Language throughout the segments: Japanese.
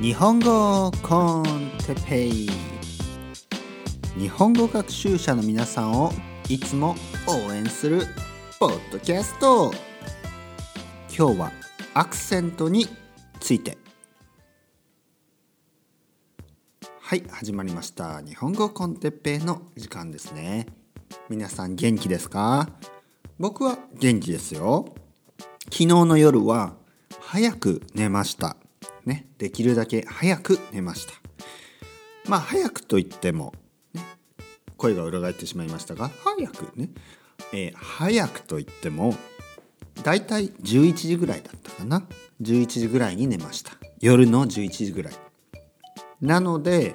日本語コンテペイ。日本語学習者の皆さんをいつも応援するポッドキャスト。今日はアクセントについて。はい始まりました。日本語コンテッペイの時間ですね。皆さん元気ですか？僕は元気ですよ。昨日の夜は早く寝ました。ねできるだけ早く寝ました。まあ早くと言っても、ね、声が裏返ってしまいましたが早くね、えー、早くと言ってもだいたい11時ぐらいだったかな。11時ぐらいに寝ました。夜の11時ぐらい。なので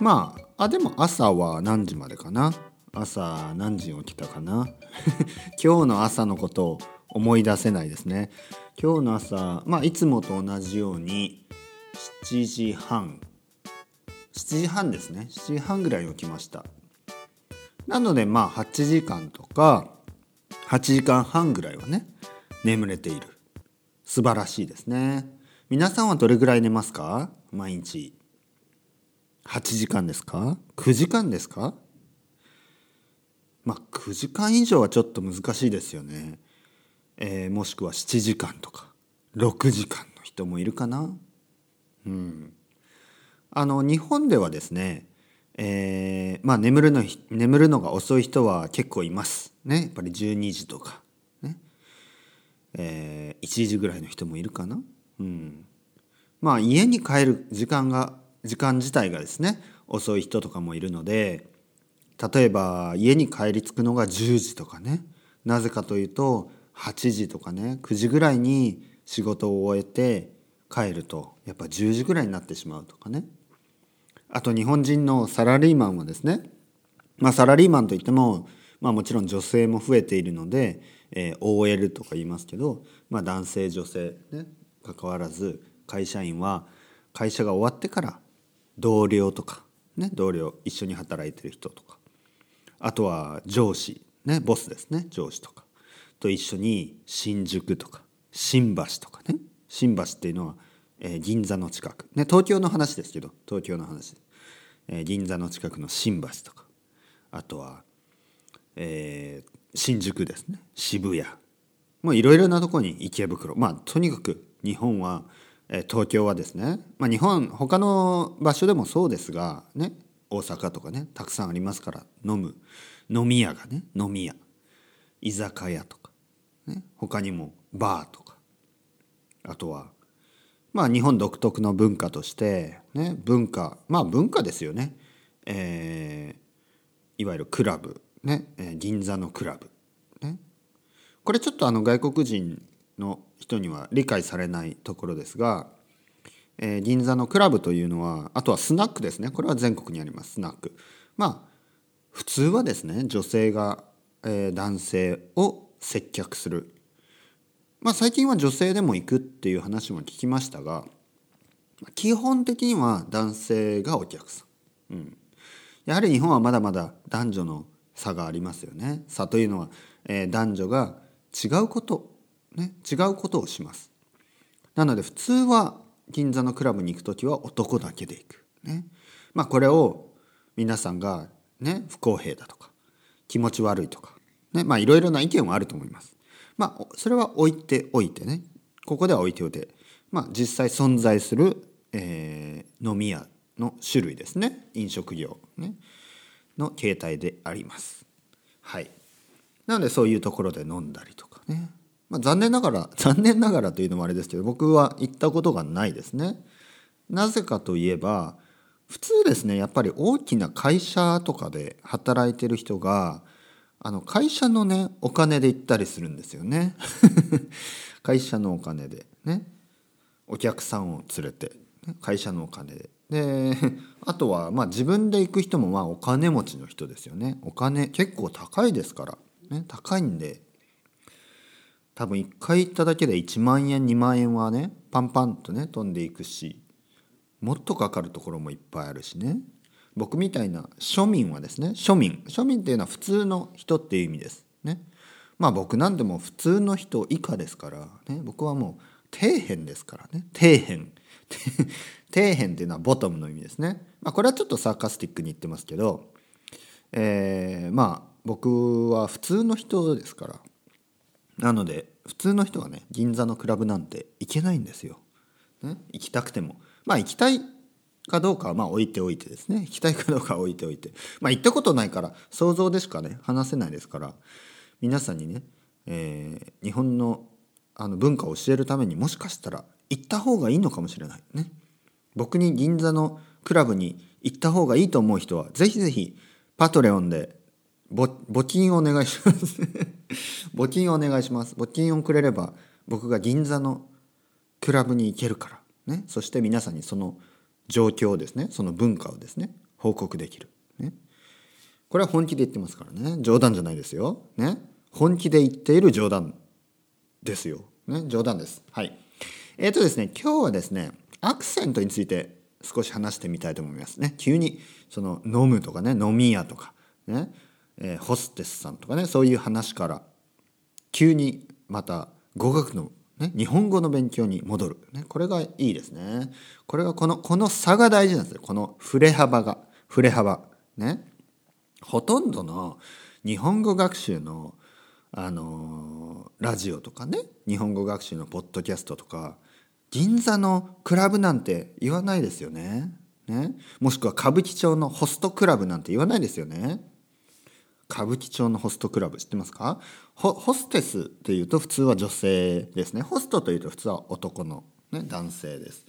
まああでも朝は何時までかな。朝何時に起きたかな。今日の朝のことを思い出せないですね。今日の朝まあいつもと同じように7時半。7時半ですね。7時半ぐらいに起きました。なのでまあ8時間とか8時間半ぐらいはね眠れている。素晴らしいですね。皆さんはどれぐらい寝ますか？毎日。8時間ですか？9時間ですか？まあ9時間以上はちょっと難しいですよね、えー、もしくは7時間とか6時間の人もいるかな？うん。あの日本ではですね、えー、まあ眠るの眠るのが遅い人は結構いますね。やっぱり12時とかね、えー、1時ぐらいの人もいるかな？うん。まあ家に帰る時間が時間自体がですね遅い人とかもいるので例えば家に帰り着くのが10時とかね。なぜかというと8時とかね9時ぐらいに仕事を終えて帰るとやっぱ10時ぐらいになってしまうとかね。あと日本人のサラリーマンはですね。まあサラリーマンといってもまあもちろん女性も増えているので、えー、OL とか言いますけど、まあ、男性女性ね関わらず会社員は会社が終わってから同僚とかね同僚一緒に働いてる人とか。あとは上司ねボスですね上司とか。と一緒に新宿とか新橋とかね。新橋っていうのは、えー、銀座の近く。ね東京の話ですけど東京の話、えー、銀座の近くの新橋とか。あとは、えー、新宿ですね。渋谷。もういろいろなとこに池袋。まあとにかく日本は、えー、東京はですね、まあ、日本他の場所でもそうですがね大阪とかねたくさんありますから飲む。飲み屋がね飲み屋。居酒屋とか、ね、他にもバーとか。あとはまあ日本独特の文化としてね。文化まあ文化ですよね、えー、いわゆるクラブ。ね、え、銀座のクラブ、ね、これちょっとあの外国人の人には理解されないところですがえー、銀座のクラブというのはあとはスナックですね。これは全国にあります。スナック。まあ普通はですね女性が、えー、男性を接客する。まあ最近は女性でも行くっていう話も聞きましたが基本的には男性がお客さん、うん、やはり日本はまだまだ男女の差がありますよね。差というのは、えー、男女が違うこと、ね、違うことをします。なので普通は銀座のクラブに行く時は男だけで行く。ね。まあこれを皆さんがね不公平だとか気持ち悪いとかねまあいろいろな意見はあると思います。まあそれは置いておいてねここでは置いておいてまあ実際存在する、えー、飲み屋の種類ですね飲食業、ね、の形態であります。はい。なのでそういうところで飲んだりとかねまあ、残念ながら 残念ながらというのもあれですけど僕は行ったことがないですね。なぜかといえば普通ですねやっぱり大きな会社とかで働いてる人があの会社のねお金で行ったりするんですよね。会社のお金でねお客さんを連れて会社のお金で。で あとはまあ自分で行く人もまあお金持ちの人ですよね。お金結構高いですから、ね、高いんで多分1回行っただけで1万円2万円はねパンパンとね飛んでいくしもっとかかるところもいっぱいあるしね僕みたいな庶民はですね庶民。庶民っていうのは普通の人っていう意味ですね。まあ僕なんでも普通の人以下ですからね僕はもう底辺ですからね。底辺。底辺っていうのはボトムの意味ですね。まあ、これはちょっとサーカスティックに言ってますけど、えー、まあ僕は普通の人ですからなので普通の人はね銀座のクラブなんて行けないんですよ。ね、行きたくても。まあ行きたいかどうかはまあ置いておいてですね。行きたいかどうかは置いておいて。まあ行ったことないから想像でしかね話せないですから皆さんにね、えー、日本のあの文化を教えるためにもしかしたら行った方がいいのかもしれない。ね。僕に銀座のクラブに行った方がいいと思う人はぜひぜひパトレオンで募金をお願いします。募金をお願いします。募金をくれれば僕が銀座のクラブに行けるから。ね。そして皆さんにその状況をですね。その文化をですね。報告できる。ね。これは本気で言ってますからね。冗談じゃないですよ。ね。本気で言っている冗談ですよ。ね。冗談です。はい。えっ、ー、とですね今日はですねアクセントについて少し話してみたいと思います。ね。急にその飲むとかね飲み屋とかね、えー、ホステスさんとかねそういう話から急にまた語学の、ね、日本語の勉強に戻る、ね、これがいいですね。これがこのこの差が大事なんですよこの振れ幅が。振れ幅。ね。ほとんどの日本語学習のあのラジオとかね。日本語学習のポッドキャストとか。銀座のクラブなんて言わないですよね。ね。もしくは歌舞伎町のホストクラブなんて言わないですよね。歌舞伎町のホストクラブ知ってますか？ホステスっていうと普通は女性ですね。ホストというと普通は男の、ね、男性です。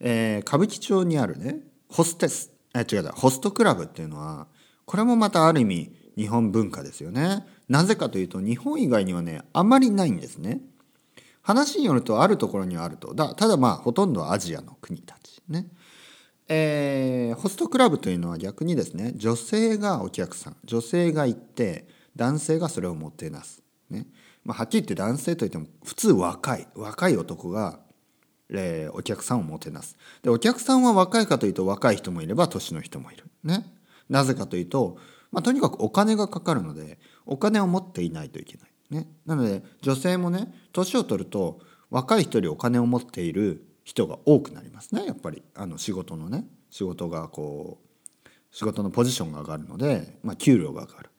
えー、歌舞伎町にあるねホステスえ違うホストクラブっていうのはこれもまたある意味日本文化ですよね。なぜかというと日本以外にはねあまりないんですね。話によるとあるところにはあるとだただまあほとんどアジアの国たちね。えー、ホストクラブというのは逆にですね女性がお客さん女性が行って男性がそれをもてなす、ね。まあ、はっきり言って男性といっても普通若い若い男が、えー、お客さんをもてなす。でお客さんは若いかというと若い人もいれば年の人もいる。ね。なぜかというと、まあ、とにかくお金がかかるのでお金を持っていないといけない。ね、なので女性もね年を取ると若い人よりお金を持っている人が多くなりますね。やっぱりあの仕事のね仕事がこう仕事のポジションが上がるので、まあ、給料が上がる。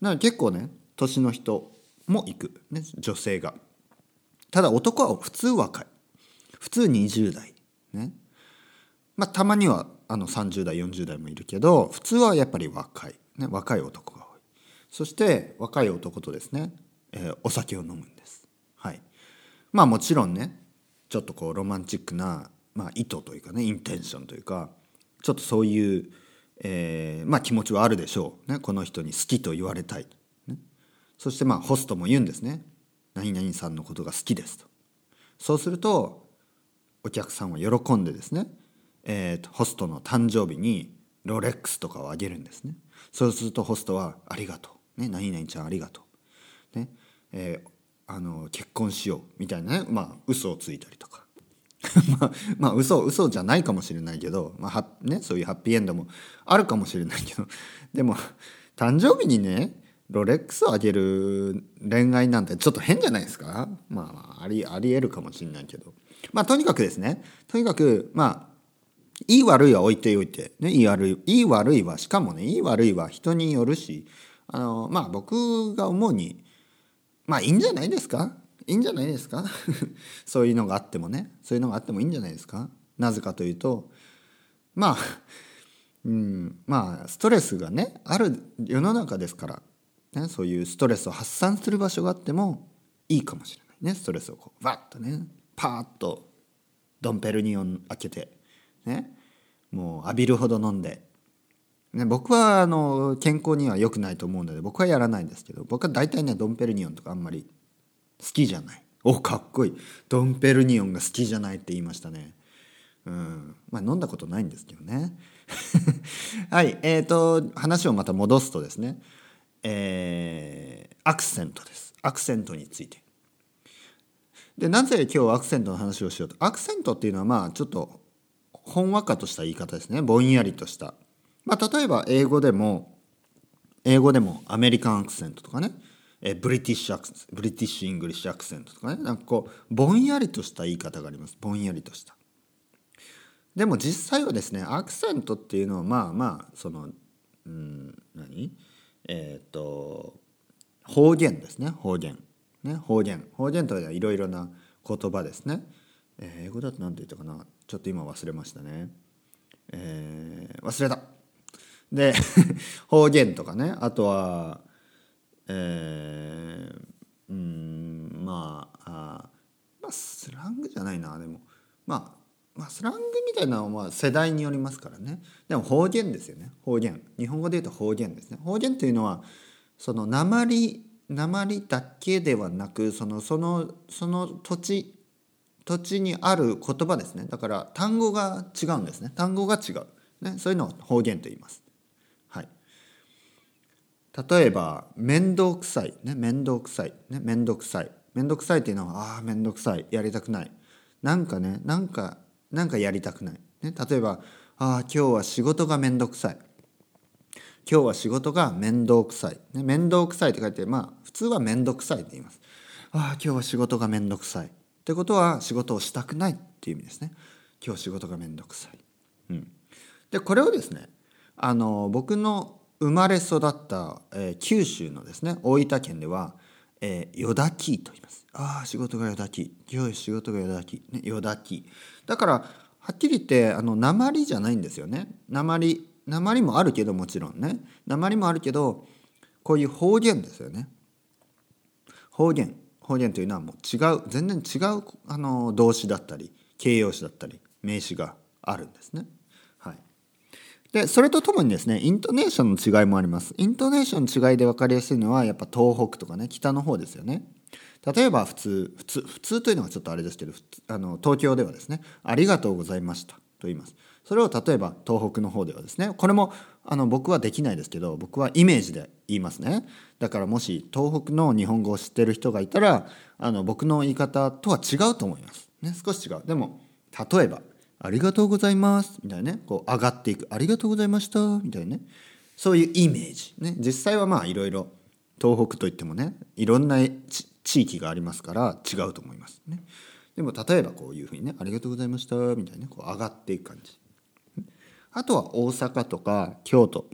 なので結構ね年の人も行く、ね、女性が。ただ男は普通若い。普通20代。ね。まあたまにはあの30代40代もいるけど普通はやっぱり若い、ね、若い男が多い。そして若い男とですねえー、お酒を飲むんです。はい、まあもちろんねちょっとこうロマンチックな、まあ、意図というかねインテンションというかちょっとそういう、えー、まあ、気持ちはあるでしょう、ね、この人に好きと言われたい、ね、そしてまあホストも言うんですね「何々さんのことが好きです」と。そうするとお客さんは喜んでですね、えーと、ホストの誕生日にロレックスとかをあげるんですね。そうするとホストは「ありがとう」ね「何々ちゃんありがとう」ねえー、あの結婚しようみたいなね。まあ嘘をついたりとか。まあまあ嘘嘘じゃないかもしれないけど、まあね、そういうハッピーエンドもあるかもしれないけど。でも誕生日にねロレックスをあげる恋愛なんてちょっと変じゃないですか？まあ、まあ、ありありえるかもしれないけど。まあとにかくですね。とにかくまあいい悪いは置いておいて、ね、いい悪いいい悪いはしかもねいい悪いは人によるし。あのまあ僕が思うにまあいいんじゃないですか？いいんじゃないですか？そういうのがあってもね。そういうのがあってもいいんじゃないですか？なぜかというとまあ うんまあストレスがねある世の中ですから、ね、そういうストレスを発散する場所があってもいいかもしれないね。ストレスをこうバッとねパーッとドンペルニオン開けてねもう浴びるほど飲んでね、僕はあの健康には良くないと思うので僕はやらないんですけど僕は大体ねドンペルニオンとかあんまり好きじゃない。おかっこいい。ドンペルニオンが好きじゃないって言いましたね。うん。まあ飲んだことないんですけどね。はいえーと話をまた戻すとですね。えー、アクセントです。アクセントについて。でなぜ今日アクセントの話をしようと？アクセントっていうのはまあちょっとほんわかとした言い方ですね。ぼんやりとした。まあ、例えば英語でも英語でも American accent とかねえ British accent British English accent とかねなんかこうぼんやりとした言い方があります。ぼんやりとした。でも実際はですねアクセントっていうのはまあまあそのうん何？えっ、と方言ですね。方言。ね方言。方言とはいろいろな言葉ですね、えー英語だと何て言ったかな？ちょっと今忘れましたね。えー忘れた。で 方言とかね。あとはえーうんまああまあスラングじゃないな。でもまあまあスラングみたいなのは世代によりますからね。でも方言ですよね。方言。日本語で言うと方言ですね。方言というのはその鉛鉛だけではなくそのそのその土地土地にある言葉ですね。だから単語が違うんですね。単語が違う、ね、そういうのを方言と言います。例えば面倒くさい。ね面倒くさい。ね面倒くさい。面倒くさいっていうのはああ面倒くさい。やりたくない。なんかねなんかなんかやりたくない、ね、例えばああ今日は仕事が面倒くさい。今日は仕事が面倒くさい、ね、面倒くさいって書いてまあ普通は面倒くさいって言います。ああ今日は仕事が面倒くさい。ってことは仕事をしたくないっていう意味ですね。今日仕事が面倒くさい、うん、でこれをですねあの僕の生まれ育った、えー九州のですね大分県では、えー、よだきと言います。ああ仕事がよだき。今日仕事がよだき、ね、よだき。だからはっきり言ってあの鉛じゃないんですよね。鉛鉛もあるけどもちろんね。鉛もあるけどこういう方言ですよね。方言。方言というのはもう違う全然違うあの動詞だったり形容詞だったり名詞があるんですね。でそれとともにですねイントネーションの違いもあります。イントネーションの違いで分かりやすいのはやっぱ東北とかね北の方ですよね。例えば普通普通普通というのはちょっとあれですけどあの東京ではですね「ありがとうございました」と言います。それを例えば東北の方ではですねこれもあの僕はできないですけど僕はイメージで言いますねだからもし東北の日本語を知ってる人がいたらあの僕の言い方とは違うと思います、ね、少し違うでも例えば「ありがとうございます」みたいなね。こう上がっていく「ありがとうございました」みたいなね。そういうイメージ、ね、実際はまあいろいろ。東北といってもね。いろんな地域がありますから違うと思います。ね。でも例えばこういうふうにね「ありがとうございました」みたいなこう上がっていく感じ。あとは大阪とか京都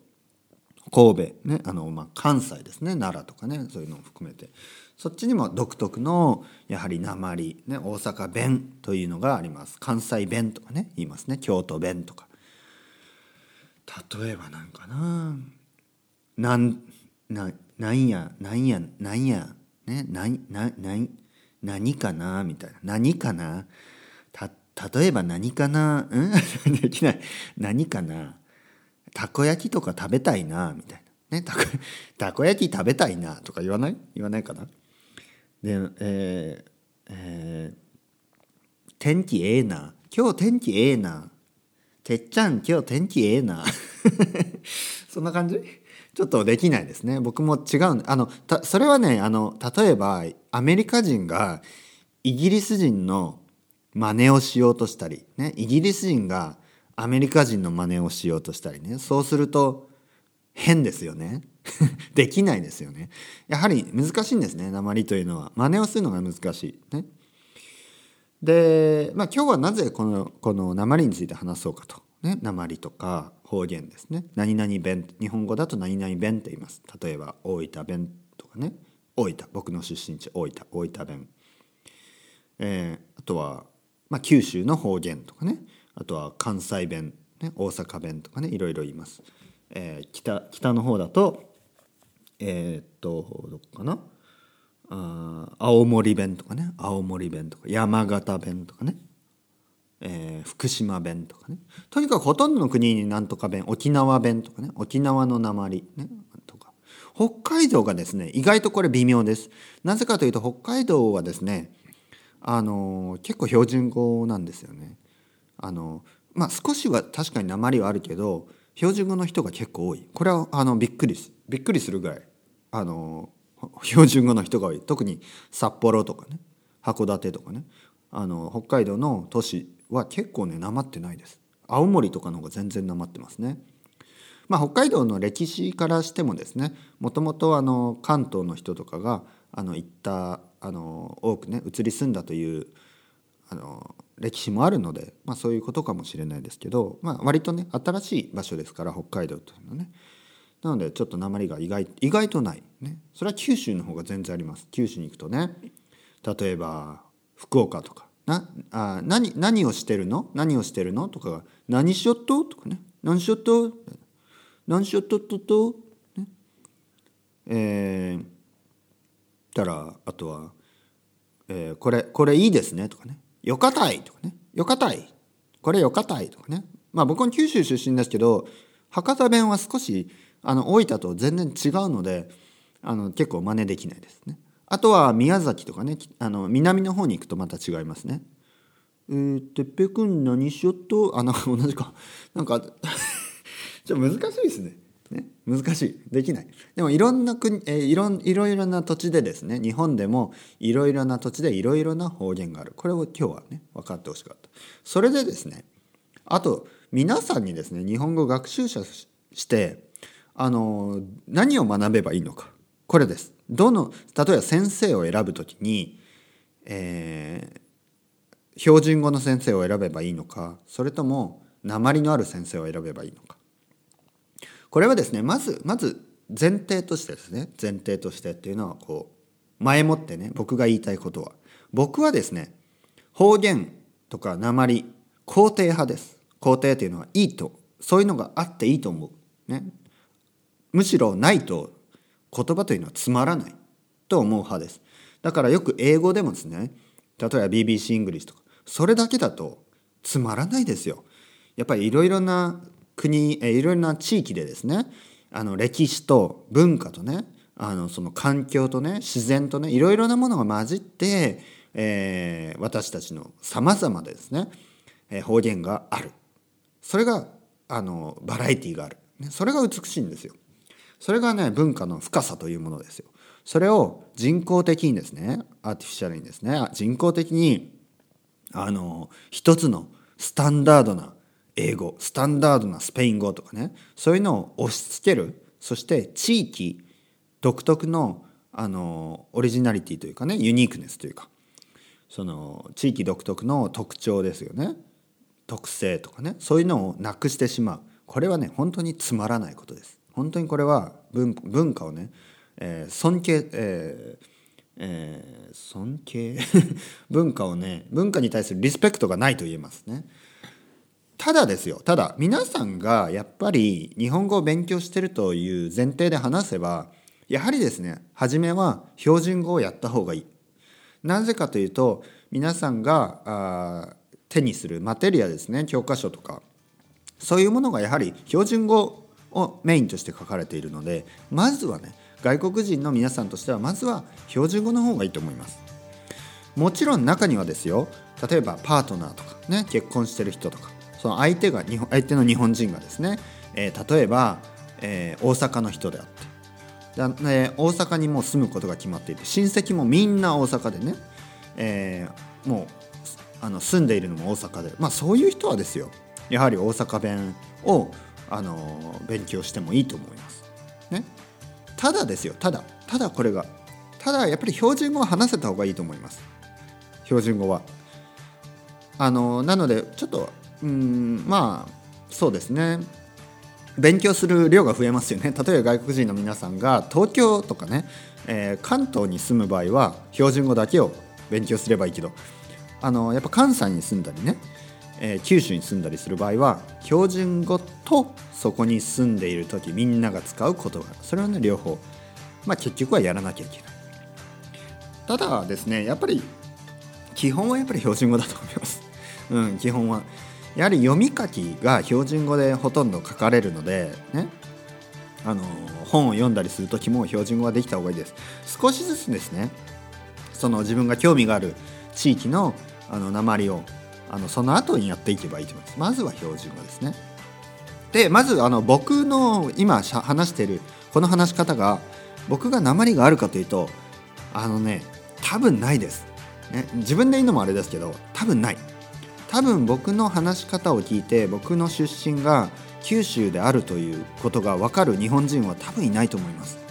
神戸。ね。あの、まあ、関西ですね。奈良とかね。そういうのを含めて。そっちにも独特のやはり鉛、ね、大阪弁というのがあります。関西弁とかね言いますね。京都弁とか。例えばなんかな。なんななんやなんやなんやねななな何かなみたいな。何かな？た例えば何かな？うん？できない。何かな？たこ焼きとか食べたいなみたいな。ねたこ たこ焼き食べたいなとか言わない？言わないかな？でえーえー天気ええな。今日天気ええな。てっちゃん今日天気ええな。そんな感じ？ちょっとできないですね。僕も違うあのそれはねあの例えばアメリカ人がイギリス人の真似をしようとしたり、ね、イギリス人がアメリカ人の真似をしようとしたりね。そうすると変ですよね。できないですよね。やはり難しいんですね鉛というのは。真似をするのが難しい。ね。で、まあ、今日はなぜこのこの鉛について話そうかと、ね、鉛とか方言ですね。何々弁日本語だと何々弁って言います。例えば大分弁とかね。大分。僕の出身地大分。大分弁。えーあとは、まあ、九州の方言とかね。あとは関西弁、ね、大阪弁とかね。いろいろ言います、えー北北の方だとえーっとどこかな？あ青森弁とかね。青森弁とか。山形弁とかね、えー福島弁とかね。とにかくほとんどの国になんとか弁。沖縄弁とかね。沖縄の鉛ね。とか。北海道がですね意外とこれ微妙です。なぜかというと北海道はですねあの結構標準語なんですよね。あのまあ少しは確かに鉛はあるけど標準語の人が結構多い。これはあのびっくりびっくりするぐらい。あの標準語の人が多い。特に札幌とかね函館とかね。あの北海道の都市は結構ねなまってないです。青森とかの方が全然なまってますね。まあ、北海道の歴史からしてもですねもともと関東の人とかがあの行ったあの多くね移り住んだというあの歴史もあるので、まあ、そういうことかもしれないですけど、まあ、割とね新しい場所ですから北海道というのはね。なのでちょっと鉛が意外意外とない、ね、それは九州の方が全然あります。九州に行くとね。例えば福岡とか。なあ何何をしてるの？何をしてるの？とか何しよっと？とかね。何しよっと？何しよっとっとと、ね、えー、たらあとは、えー、これこれいいですね。とかね。よかたいとかね。よかたい。これよかたい。とかね。まあ僕も九州出身ですけど博多弁は少しあの大分と全然違うのであの結構真似できないですね。あとは宮崎とかねあの南の方に行くとまた違いますね。えー、てっぺくん何しよっと？あの同じか なんか ちょっと難しいですね。ね難しいできないでもいろんな国、えー、いろいろいろな土地でですね日本でもいろいろな土地でいろいろな方言があるこれを今日はね分かってほしかったそれでですねあと皆さんにですね日本語学習者してあの何を学べばいいのか。これです。どの例えば先生を選ぶときに、えー、標準語の先生を選べばいいのかそれとも鉛のある先生を選べばいいのか。これはですねまずまず前提としてですね前提としてっていうのはこう前もってね僕が言いたいことは。僕はですね方言とか鉛肯定派です。肯定というのはいいと。そういうのがあっていいと思う、ね、むしろないと言葉というのはつまらないと思う派です。だからよく英語でもですね例えば BBC イングリッシュとかそれだけだとつまらないですよ。やっぱりいろいろな国えいろいろな地域でですねあの歴史と文化とねあのその環境とね自然とねいろいろなものが混じって、えー、私たちのさまざまでですね、えー、方言がある。それがあのバラエティーがある、ね、それが美しいんですよ。それがね文化の深さというものですよ。それを人工的にですねアーティフィシャルにですね人工的にあの一つのスタンダードな英語スタンダードなスペイン語とかねそういうのを押し付けるそして地域独特のあのオリジナリティというかねユニークネスというかその地域独特の特徴ですよね。特性とかねそういうのをなくしてしまう。これはね本当につまらないことです。本当にこれは文文化をね、えー、尊敬、えーえー、尊敬？文化をね文化に対するリスペクトがないと言えますね。ただですよただ皆さんがやっぱり日本語を勉強してるという前提で話せばやはりですね初めは標準語をやった方がいい。なぜかというと皆さんがあ手にするマテリアですね教科書とかそういうものがやはり標準語をメインとして書かれているのでまずはね外国人の皆さんとしてはまずは標準語の方がいいと思います。もちろん中にはですよ例えばパートナーとかね結婚してる人とかその相手が日本相手の日本人がですね、えー、例えば、えー、大阪の人であってだ、えー、大阪にもう住むことが決まっていて親戚もみんな大阪でね、えー、もうあの住んでいるのも大阪でまあそういう人はですよやはり大阪弁をあの勉強してもいいと思います。ね、ただですよただただこれがただやっぱり標準語は話せた方がいいと思います。標準語は。あのなのでちょっとうんまあそうですね勉強する量が増えますよね例えば外国人の皆さんが東京とかね、えー、関東に住む場合は標準語だけを勉強すればいいけどあのやっぱ関西に住んだりね、え、九州に住んだりする場合は標準語とそこに住んでいる時みんなが使う言葉それはね両方まあ結局はやらなきゃいけない。ただですねやっぱり基本はやっぱり標準語だと思います。うん基本は。やはり読み書きが標準語でほとんど書かれるのでね。あの本を読んだりする時も標準語ができた方がいいです。少しずつですねその自分が興味がある地域のあの鉛をあのその後にやっていけばいいと思います。まずは標準語ですね。でまずあの僕の今話してるこの話し方が僕が鉛があるかというとあのね多分ないです、ね、自分で言うのもあれですけど多分ない。多分僕の話し方を聞いて僕の出身が九州であるということが分かる日本人は多分いないと思います。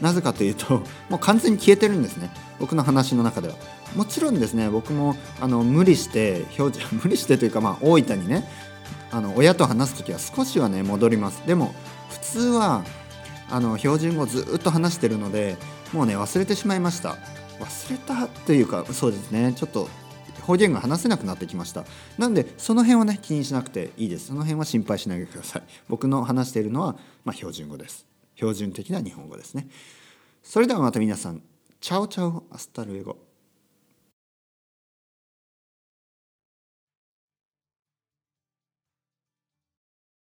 なぜかというと もう完全に消えてるんですね。僕の話の中では。もちろんですね僕もあの無理して表示 無理してというかまあ大分にねあの親と話す時は少しはね戻ります。でも普通はあの標準語ずっと話してるのでもうね忘れてしまいました。忘れたというかそうですね。ちょっと方言が話せなくなってきました。なんでその辺はね気にしなくていいです。その辺は心配しないでください。僕の話しているのは、まあ、標準語です。標準的な日本語ですね。それではまた皆さん ciao ciao hasta luego。